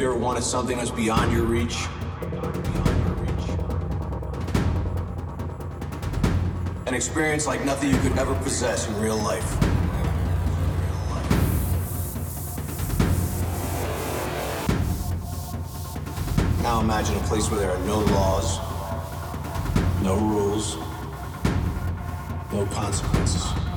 You ever wanted something that's beyond your reach? An experience like nothing you could ever possess in real life. Now imagine a place where there are no laws, no rules, no consequences.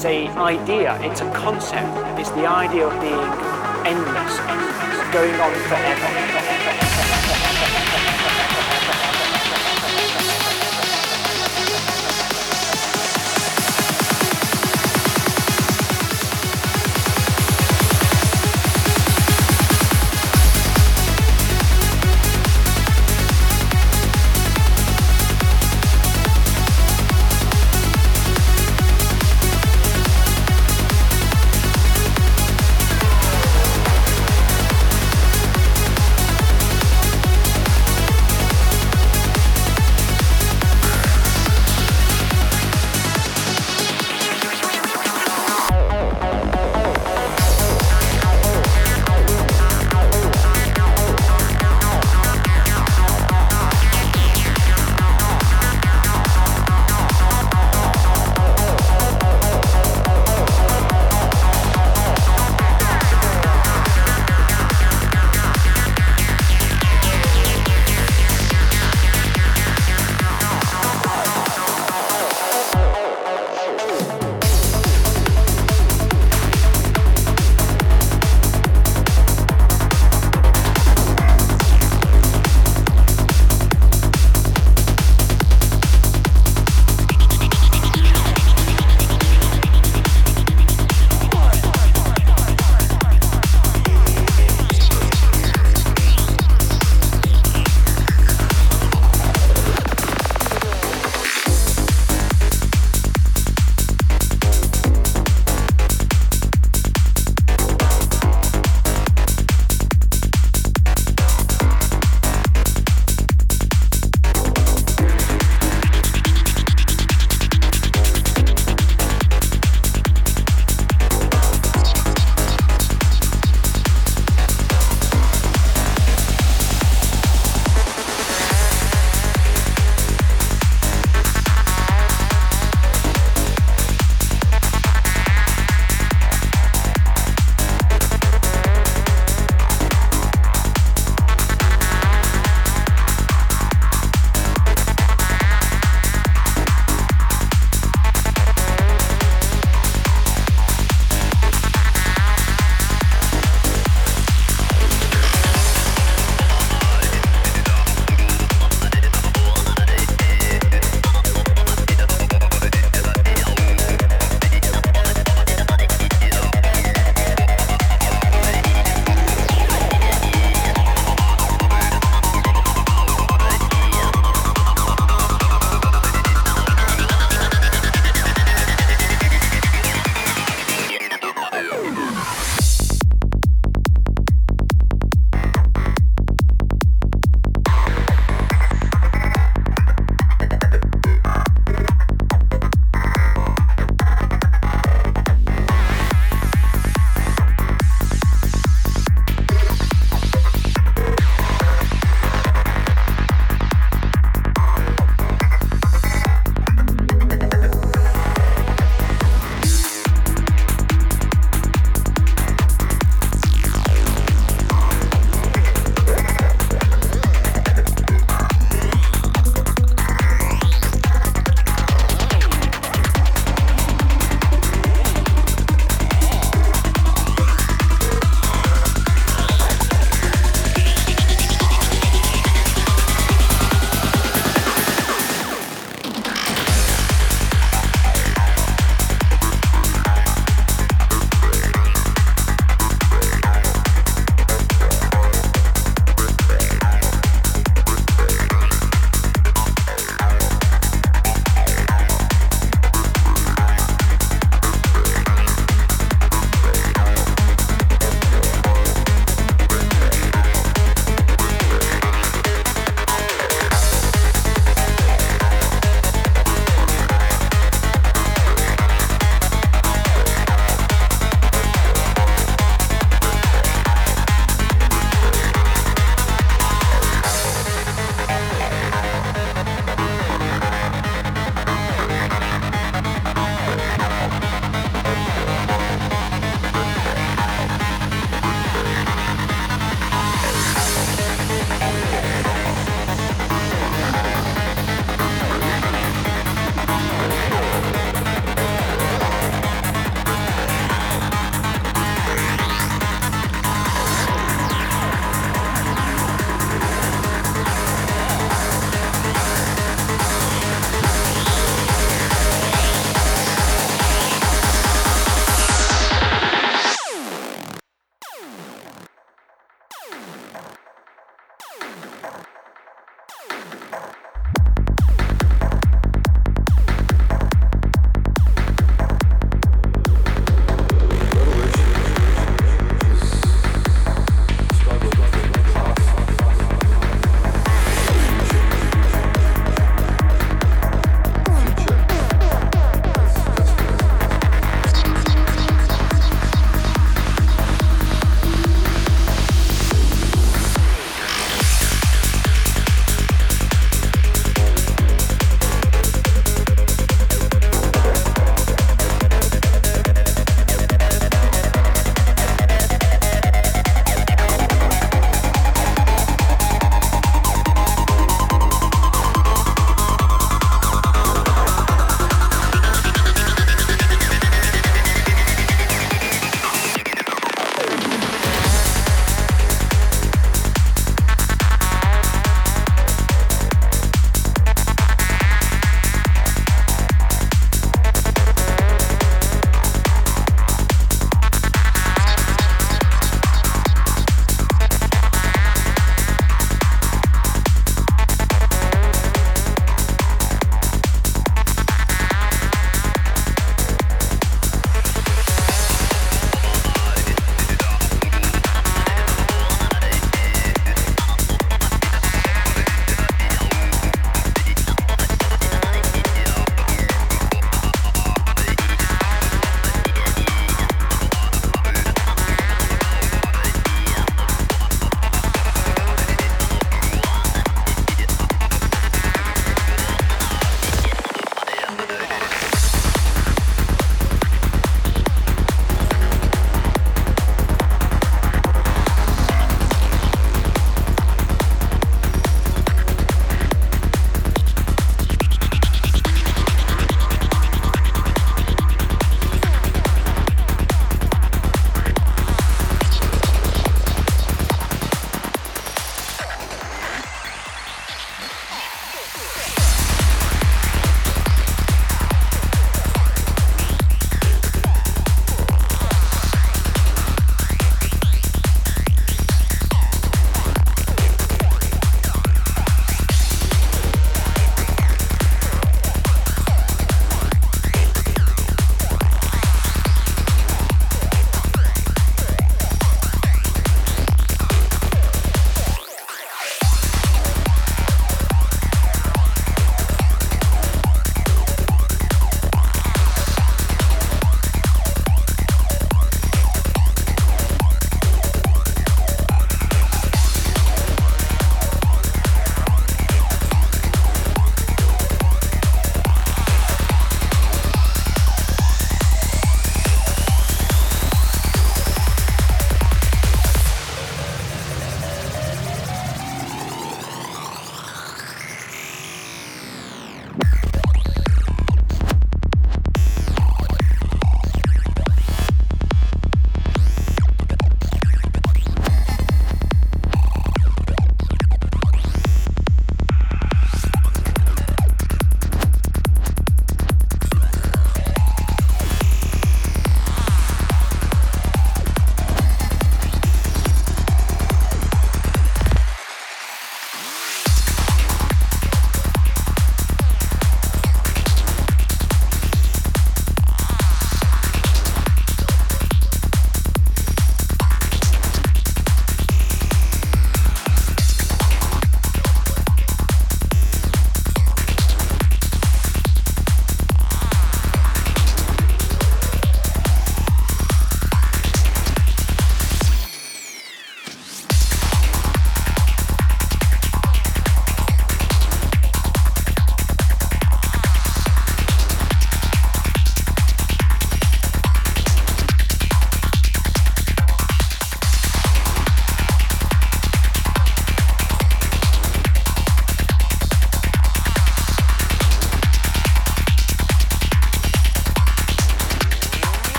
It's a idea, it's a concept. It's the idea of being endless, going on forever.